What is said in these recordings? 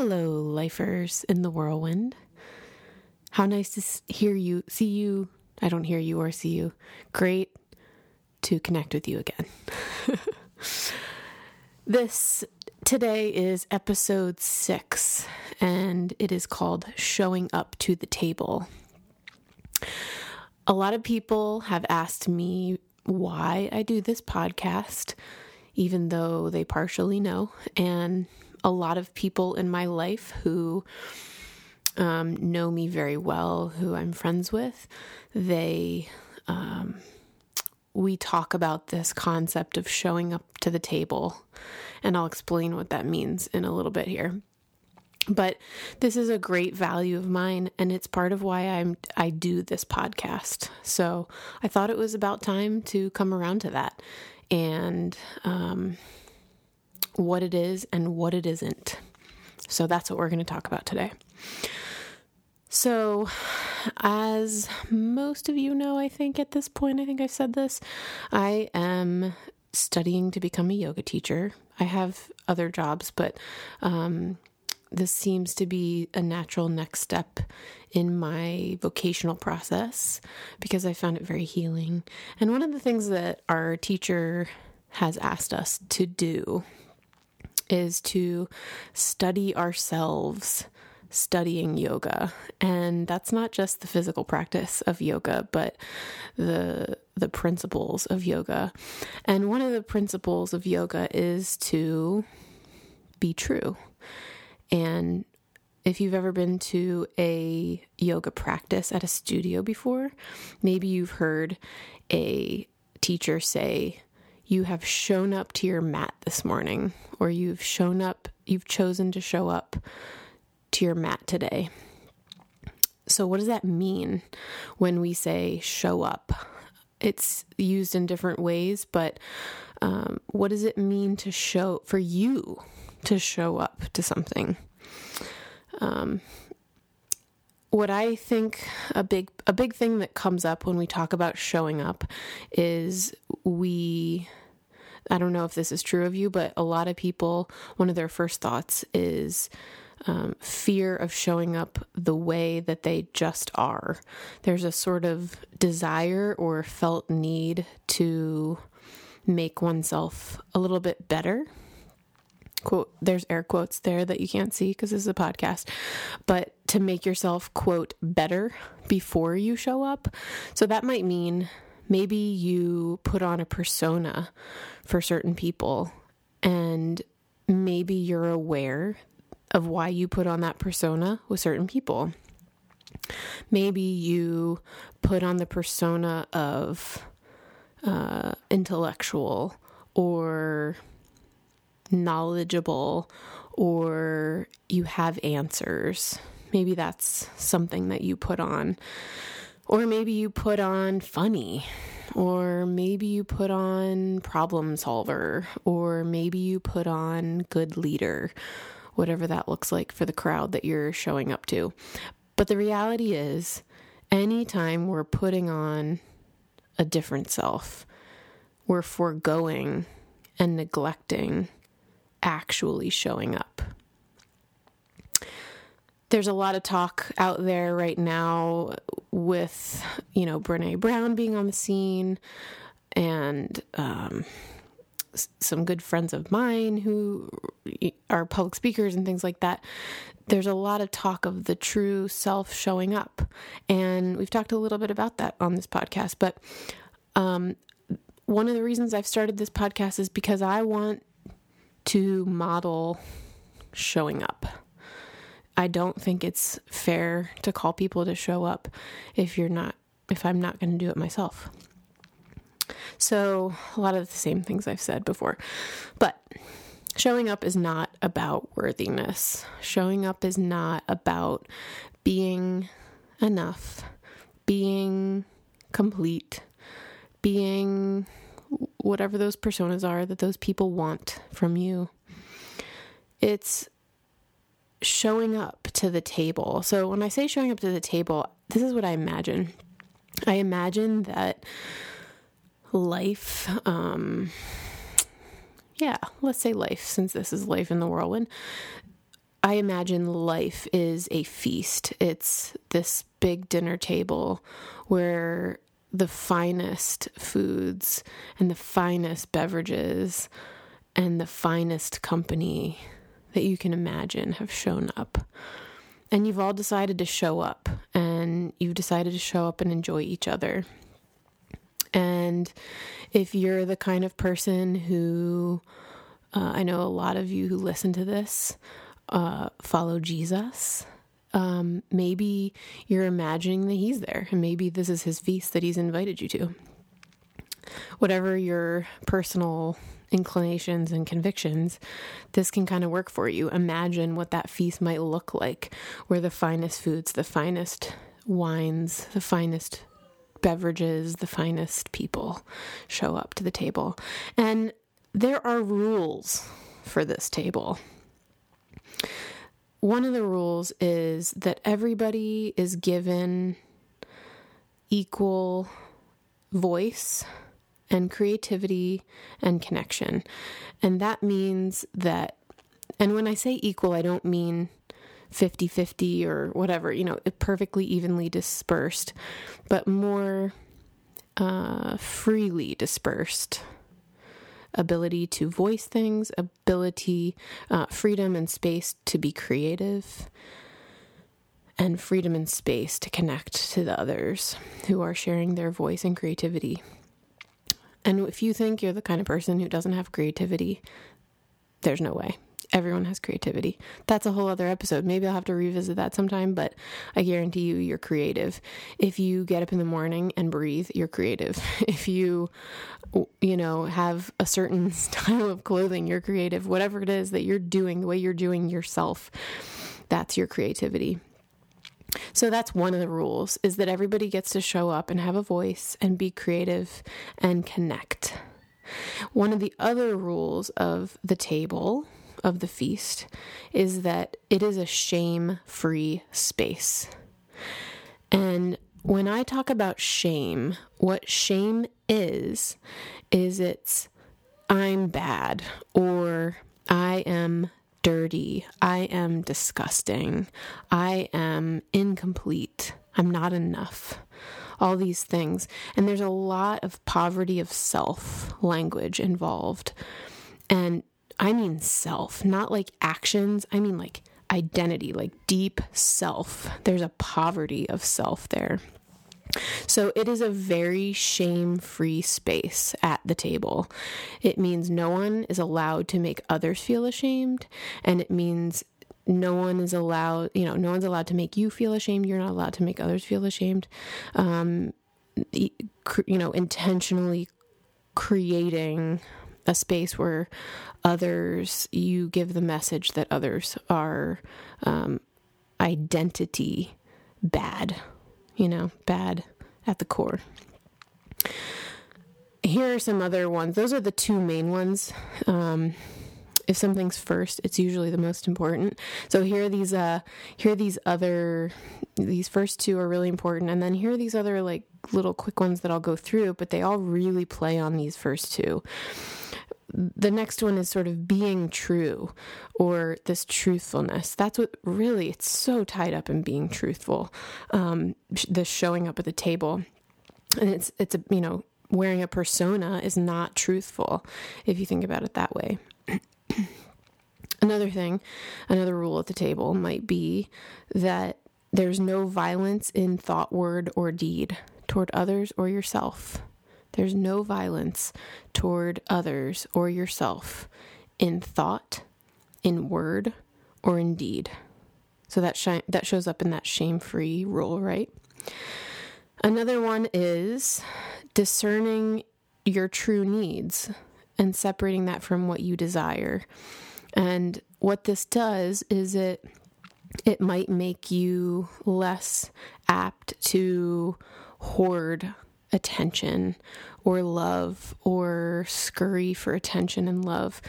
Hello, lifers in the whirlwind. How nice to hear you, see you. I don't hear you or see you. Great to connect with you again. this today is episode six, and it is called Showing Up to the Table. A lot of people have asked me why I do this podcast, even though they partially know. And a lot of people in my life who um, know me very well, who I'm friends with, they, um, we talk about this concept of showing up to the table. And I'll explain what that means in a little bit here. But this is a great value of mine, and it's part of why I'm I do this podcast. So I thought it was about time to come around to that, and um, what it is and what it isn't. So that's what we're going to talk about today. So, as most of you know, I think at this point, I think I've said this, I am studying to become a yoga teacher. I have other jobs, but um, this seems to be a natural next step in my vocational process because I found it very healing. And one of the things that our teacher has asked us to do is to study ourselves studying yoga. And that's not just the physical practice of yoga but the the principles of yoga. And one of the principles of yoga is to be true. And if you've ever been to a yoga practice at a studio before maybe you've heard a teacher say you have shown up to your mat this morning, or you've shown up, you've chosen to show up to your mat today. So, what does that mean when we say show up? It's used in different ways, but um, what does it mean to show for you to show up to something? Um, what I think a big a big thing that comes up when we talk about showing up is we I don't know if this is true of you, but a lot of people, one of their first thoughts is um, fear of showing up the way that they just are. There's a sort of desire or felt need to make oneself a little bit better. Quote, there's air quotes there that you can't see because this is a podcast, but to make yourself, quote, better before you show up. So that might mean maybe you put on a persona for certain people and maybe you're aware of why you put on that persona with certain people. Maybe you put on the persona of uh, intellectual or knowledgeable or you have answers. Maybe that's something that you put on. Or maybe you put on funny, or maybe you put on problem solver, or maybe you put on good leader, whatever that looks like for the crowd that you're showing up to. But the reality is, anytime we're putting on a different self, we're foregoing and neglecting actually showing up there's a lot of talk out there right now with, you know, Brene Brown being on the scene and um, some good friends of mine who are public speakers and things like that. There's a lot of talk of the true self showing up. And we've talked a little bit about that on this podcast. But um, one of the reasons I've started this podcast is because I want to model showing up. I don't think it's fair to call people to show up if you're not if I'm not going to do it myself. So, a lot of the same things I've said before. But showing up is not about worthiness. Showing up is not about being enough, being complete, being whatever those personas are that those people want from you. It's showing up to the table. So when I say showing up to the table, this is what I imagine. I imagine that life, um, yeah, let's say life, since this is life in the whirlwind. I imagine life is a feast. It's this big dinner table where the finest foods and the finest beverages and the finest company that you can imagine have shown up. And you've all decided to show up and you've decided to show up and enjoy each other. And if you're the kind of person who, uh, I know a lot of you who listen to this uh, follow Jesus, um, maybe you're imagining that he's there and maybe this is his feast that he's invited you to. Whatever your personal inclinations and convictions, this can kind of work for you. Imagine what that feast might look like, where the finest foods, the finest wines, the finest beverages, the finest people show up to the table. And there are rules for this table. One of the rules is that everybody is given equal voice and creativity and connection. And that means that, and when I say equal, I don't mean 50 50 or whatever, you know, perfectly evenly dispersed, but more uh, freely dispersed. Ability to voice things, ability, uh, freedom and space to be creative, and freedom and space to connect to the others who are sharing their voice and creativity. And if you think you're the kind of person who doesn't have creativity, there's no way. Everyone has creativity. That's a whole other episode. Maybe I'll have to revisit that sometime, but I guarantee you, you're creative. If you get up in the morning and breathe, you're creative. If you, you know, have a certain style of clothing, you're creative. Whatever it is that you're doing, the way you're doing yourself, that's your creativity. So that's one of the rules is that everybody gets to show up and have a voice and be creative and connect. One of the other rules of the table of the feast is that it is a shame free space. And when I talk about shame, what shame is, is it's I'm bad or I am dirty. I am disgusting. I am incomplete. I'm not enough. All these things. And there's a lot of poverty of self language involved. And I mean self, not like actions. I mean like identity, like deep self. There's a poverty of self there. So it is a very shame free space at the table. It means no one is allowed to make others feel ashamed, and it means no one is allowed, you know, no one's allowed to make you feel ashamed. You're not allowed to make others feel ashamed. Um, you know, intentionally creating a space where others, you give the message that others are um, identity bad you know, bad at the core. Here are some other ones. Those are the two main ones. Um, if something's first, it's usually the most important. So here are these uh here are these other these first two are really important and then here are these other like little quick ones that I'll go through, but they all really play on these first two the next one is sort of being true or this truthfulness. That's what really, it's so tied up in being truthful. Um, the showing up at the table. And it's, it's a, you know, wearing a persona is not truthful if you think about it that way. another thing, another rule at the table might be that there's no violence in thought, word, or deed toward others or yourself. There's no violence toward others or yourself in thought, in word, or in deed. So that sh- that shows up in that shame-free rule, right? Another one is discerning your true needs and separating that from what you desire. And what this does is it it might make you less apt to hoard attention or love or scurry for attention and love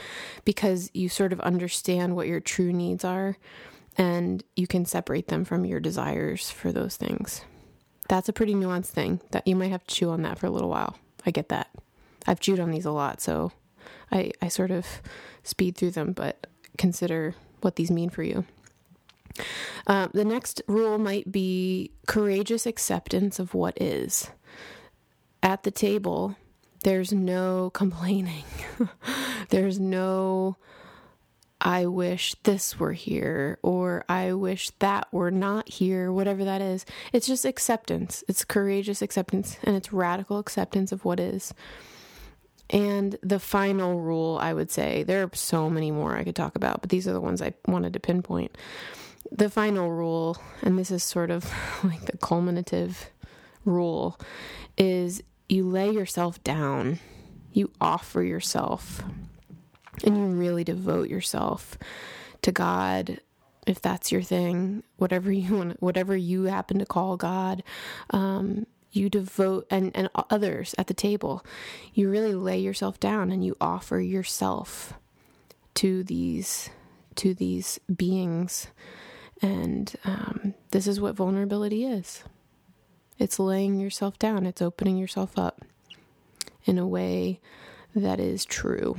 because you sort of understand what your true needs are and you can separate them from your desires for those things. That's a pretty nuanced thing that you might have to chew on that for a little while. I get that. I've chewed on these a lot, so I, I sort of speed through them, but consider what these mean for you. Uh, the next rule might be courageous acceptance of what is. At the table, there's no complaining. there's no, I wish this were here, or I wish that were not here, whatever that is. It's just acceptance. It's courageous acceptance, and it's radical acceptance of what is. And the final rule, I would say, there are so many more I could talk about, but these are the ones I wanted to pinpoint. The final rule, and this is sort of like the culminative rule, is you lay yourself down, you offer yourself, and you really devote yourself to God if that's your thing, whatever you want, whatever you happen to call God. Um, you devote and, and others at the table you really lay yourself down and you offer yourself to these to these beings and um, this is what vulnerability is it's laying yourself down it's opening yourself up in a way that is true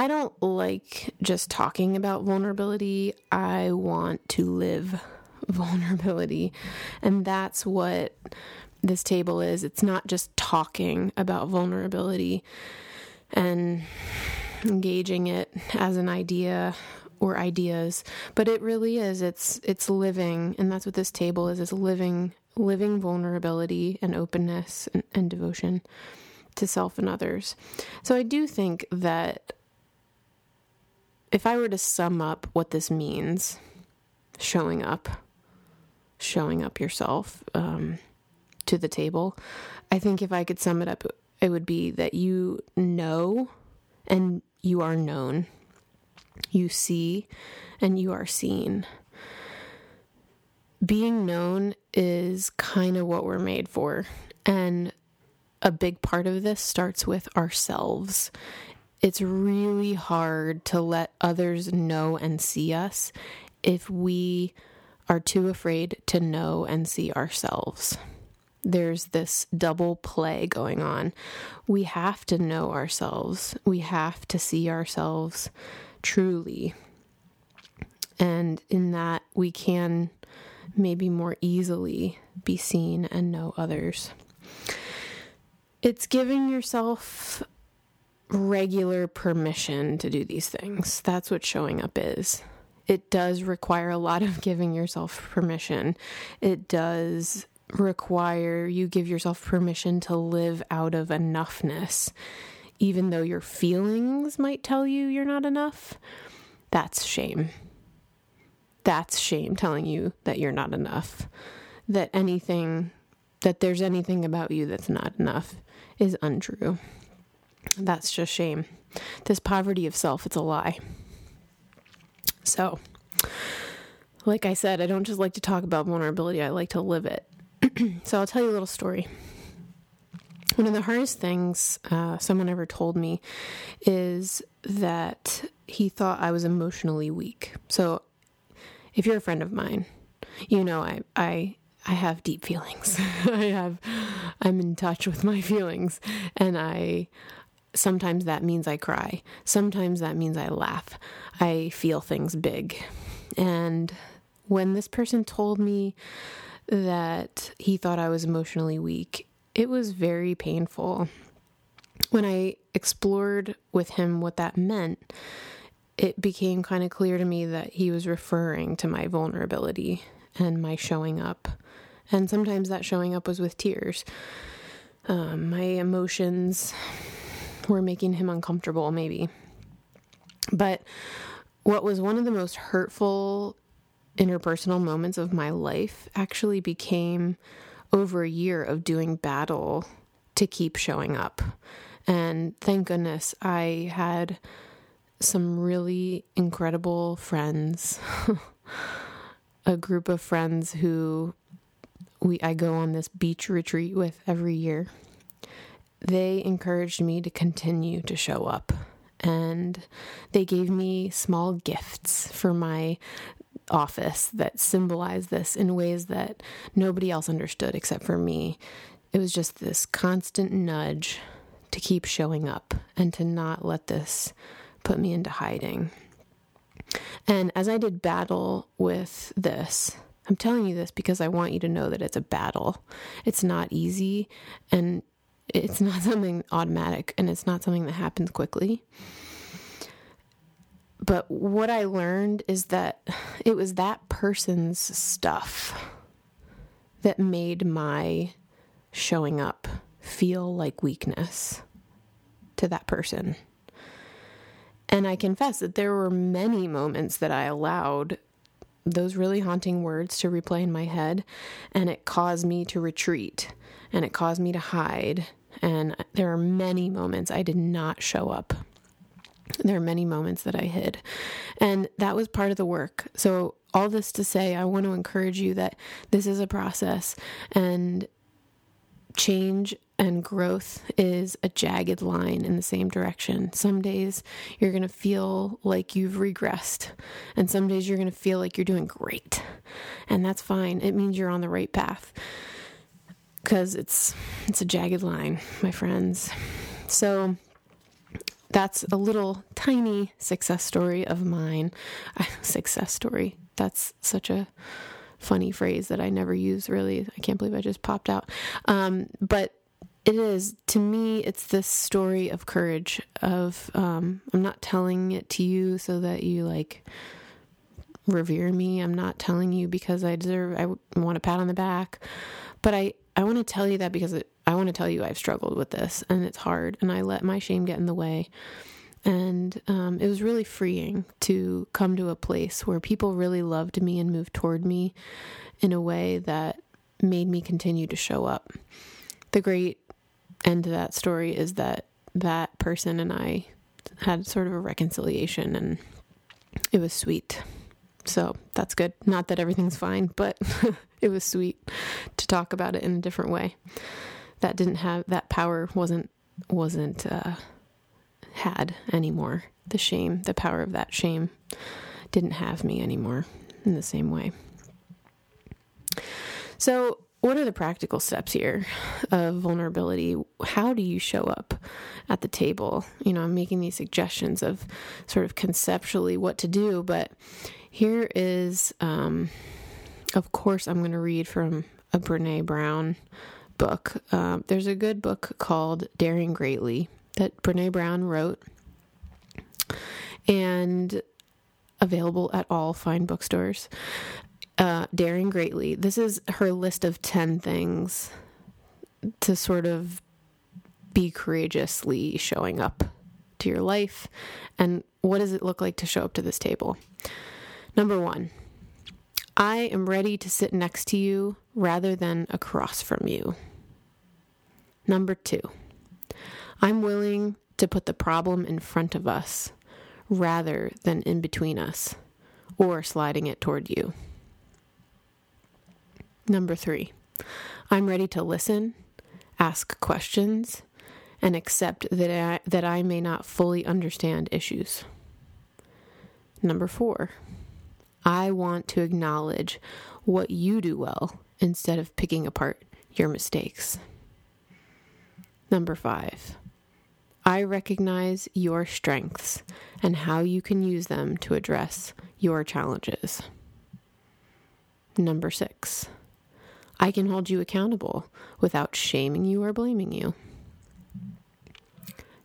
I don't like just talking about vulnerability. I want to live vulnerability. And that's what this table is. It's not just talking about vulnerability and engaging it as an idea or ideas, but it really is. It's it's living, and that's what this table is. Is living living vulnerability and openness and, and devotion to self and others. So I do think that if I were to sum up what this means, showing up showing up yourself um, to the table. I think if I could sum it up, it would be that you know and you are known. You see and you are seen. Being known is kind of what we're made for. And a big part of this starts with ourselves. It's really hard to let others know and see us if we are too afraid to know and see ourselves. There's this double play going on. We have to know ourselves, we have to see ourselves truly. And in that, we can maybe more easily be seen and know others. It's giving yourself regular permission to do these things. That's what showing up is it does require a lot of giving yourself permission. It does require you give yourself permission to live out of enoughness, even though your feelings might tell you you're not enough. That's shame. That's shame telling you that you're not enough. That anything, that there's anything about you that's not enough is untrue. That's just shame. This poverty of self, it's a lie. So, like I said, I don't just like to talk about vulnerability, I like to live it. so, I'll tell you a little story. One of the hardest things uh, someone ever told me is that he thought I was emotionally weak. So, if you're a friend of mine, you know I I I have deep feelings. I have I'm in touch with my feelings and I Sometimes that means I cry. Sometimes that means I laugh. I feel things big. And when this person told me that he thought I was emotionally weak, it was very painful. When I explored with him what that meant, it became kind of clear to me that he was referring to my vulnerability and my showing up. And sometimes that showing up was with tears. Um, my emotions were making him uncomfortable, maybe. But what was one of the most hurtful interpersonal moments of my life actually became over a year of doing battle to keep showing up. And thank goodness I had some really incredible friends, a group of friends who we I go on this beach retreat with every year they encouraged me to continue to show up. And they gave me small gifts for my office that symbolized this in ways that nobody else understood except for me. It was just this constant nudge to keep showing up and to not let this put me into hiding. And as I did battle with this, I'm telling you this because I want you to know that it's a battle. It's not easy and it's not something automatic and it's not something that happens quickly. But what I learned is that it was that person's stuff that made my showing up feel like weakness to that person. And I confess that there were many moments that I allowed those really haunting words to replay in my head, and it caused me to retreat and it caused me to hide. And there are many moments I did not show up. There are many moments that I hid. And that was part of the work. So, all this to say, I want to encourage you that this is a process and change and growth is a jagged line in the same direction. Some days you're going to feel like you've regressed, and some days you're going to feel like you're doing great. And that's fine. It means you're on the right path. Cuz it's it's a jagged line, my friends. So that's a little tiny success story of mine. success story. That's such a funny phrase that I never use really. I can't believe I just popped out. Um, but it is to me it's this story of courage of um, i'm not telling it to you so that you like revere me. I'm not telling you because i deserve i want a pat on the back. But i i want to tell you that because it, i want to tell you i've struggled with this and it's hard and i let my shame get in the way. And um, it was really freeing to come to a place where people really loved me and moved toward me in a way that made me continue to show up. The great end to that story is that that person and I had sort of a reconciliation and it was sweet. So that's good. Not that everything's fine, but it was sweet to talk about it in a different way. That didn't have that power wasn't wasn't uh, had anymore. The shame, the power of that shame, didn't have me anymore in the same way. So what are the practical steps here of vulnerability? How do you show up at the table? You know, I'm making these suggestions of sort of conceptually what to do, but here is, um, of course, I'm going to read from a Brene Brown book. Uh, there's a good book called Daring Greatly that Brene Brown wrote and available at all fine bookstores uh, Daring Greatly. This is her list of 10 things to sort of be courageously showing up to your life. And what does it look like to show up to this table? Number one, I am ready to sit next to you rather than across from you. Number two, I'm willing to put the problem in front of us rather than in between us or sliding it toward you. Number three, I'm ready to listen, ask questions, and accept that I, that I may not fully understand issues. Number four, I want to acknowledge what you do well instead of picking apart your mistakes. Number five, I recognize your strengths and how you can use them to address your challenges. Number six, I can hold you accountable without shaming you or blaming you.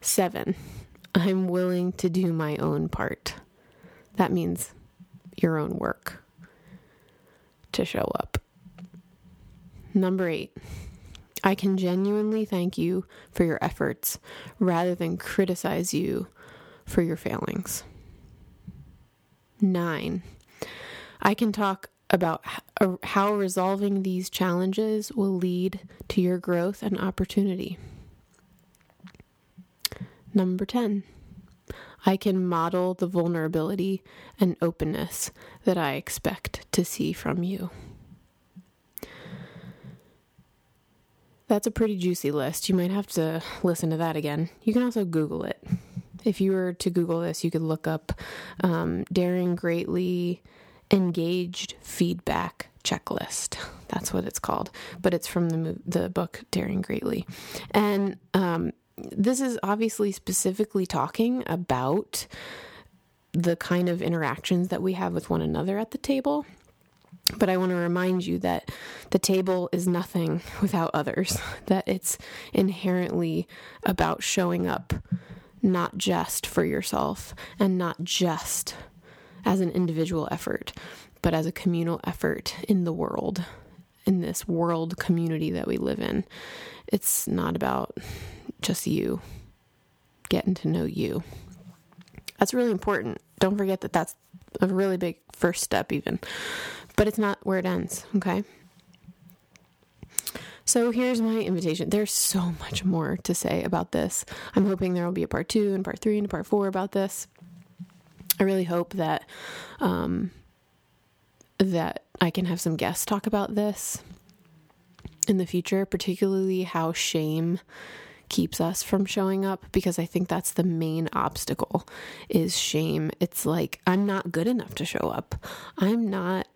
Seven, I'm willing to do my own part. That means your own work to show up. Number eight, I can genuinely thank you for your efforts rather than criticize you for your failings. Nine, I can talk about uh, how resolving these challenges will lead to your growth and opportunity. Number 10, I can model the vulnerability and openness that I expect to see from you. That's a pretty juicy list. You might have to listen to that again. You can also Google it. If you were to Google this, you could look up um, Daring Greatly engaged feedback checklist. That's what it's called, but it's from the the book Daring Greatly, and um, this is obviously specifically talking about the kind of interactions that we have with one another at the table. But I want to remind you that the table is nothing without others, that it's inherently about showing up not just for yourself and not just as an individual effort, but as a communal effort in the world, in this world community that we live in. It's not about just you getting to know you. That's really important. Don't forget that that's a really big first step, even. But it's not where it ends, okay? So here's my invitation. There's so much more to say about this. I'm hoping there will be a part two and part three and part four about this. I really hope that um, that I can have some guests talk about this in the future, particularly how shame keeps us from showing up because I think that's the main obstacle is shame. It's like I'm not good enough to show up. I'm not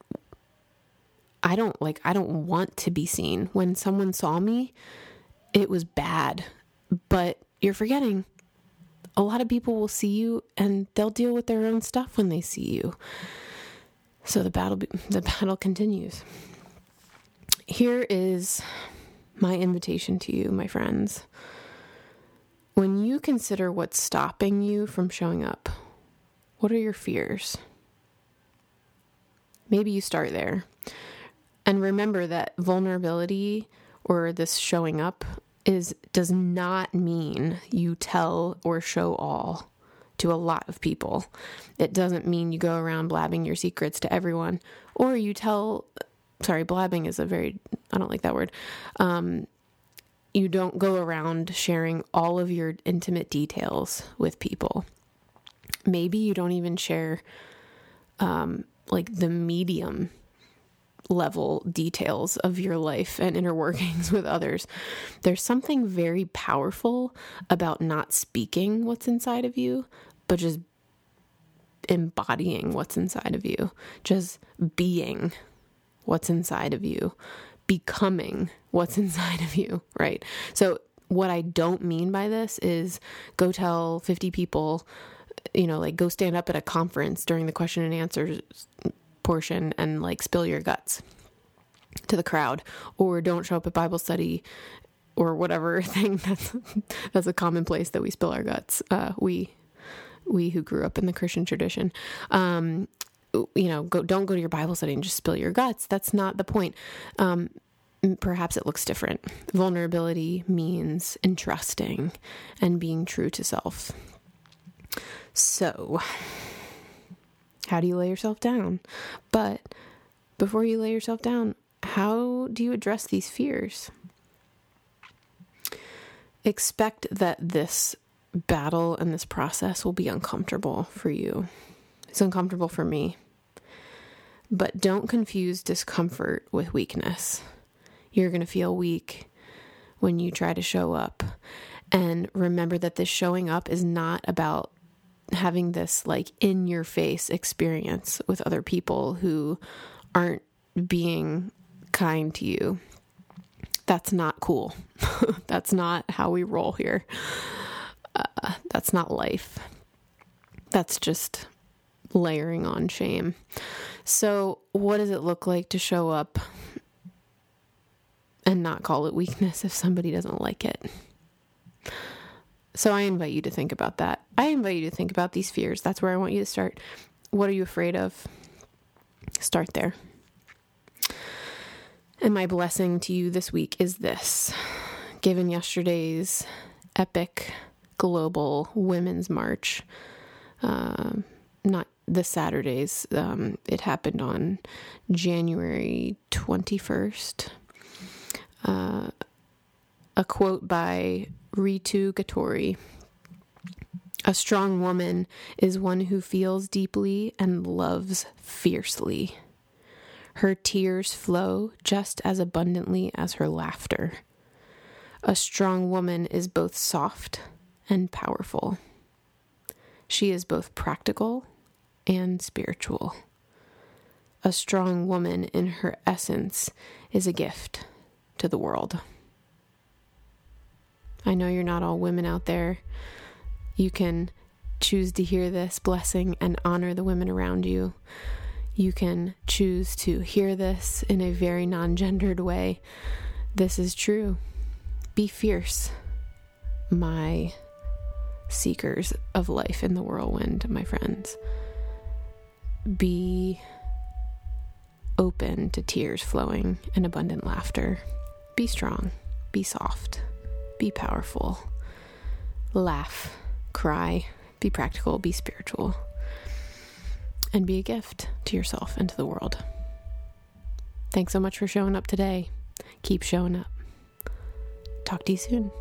I don't like I don't want to be seen. When someone saw me, it was bad. But you're forgetting a lot of people will see you and they'll deal with their own stuff when they see you. So the battle the battle continues. Here is my invitation to you, my friends. When you consider what's stopping you from showing up, what are your fears? Maybe you start there. And remember that vulnerability or this showing up is does not mean you tell or show all to a lot of people. It doesn't mean you go around blabbing your secrets to everyone or you tell sorry, blabbing is a very I don't like that word. Um, you don't go around sharing all of your intimate details with people. Maybe you don't even share um, like the medium level details of your life and inner workings with others. There's something very powerful about not speaking what's inside of you, but just embodying what's inside of you, just being what's inside of you, becoming what's inside of you, right? So, what I don't mean by this is go tell 50 people, you know, like go stand up at a conference during the question and answers portion and like spill your guts to the crowd or don't show up at Bible study or whatever thing that's that's a commonplace that we spill our guts. Uh, we we who grew up in the Christian tradition. Um, you know, go don't go to your Bible study and just spill your guts. That's not the point. Um, perhaps it looks different. Vulnerability means entrusting and being true to self. So, how do you lay yourself down? But before you lay yourself down, how do you address these fears? Expect that this battle and this process will be uncomfortable for you. It's uncomfortable for me. But don't confuse discomfort with weakness. You're going to feel weak when you try to show up. And remember that this showing up is not about having this like in your face experience with other people who aren't being kind to you. That's not cool. that's not how we roll here. Uh, that's not life. That's just layering on shame. So, what does it look like to show up and not call it weakness if somebody doesn't like it? So I invite you to think about that. I invite you to think about these fears. That's where I want you to start. What are you afraid of? Start there. And my blessing to you this week is this given yesterday's epic global women's march, uh, not this Saturday's, um, it happened on January 21st. Uh, a quote by Ritu Ghatourey. A strong woman is one who feels deeply and loves fiercely. Her tears flow just as abundantly as her laughter. A strong woman is both soft and powerful. She is both practical and spiritual. A strong woman in her essence is a gift to the world. I know you're not all women out there. You can choose to hear this blessing and honor the women around you. You can choose to hear this in a very non gendered way. This is true. Be fierce, my seekers of life in the whirlwind, my friends. Be open to tears flowing and abundant laughter. Be strong, be soft, be powerful. Laugh, cry, be practical, be spiritual, and be a gift to yourself and to the world. Thanks so much for showing up today. Keep showing up. Talk to you soon.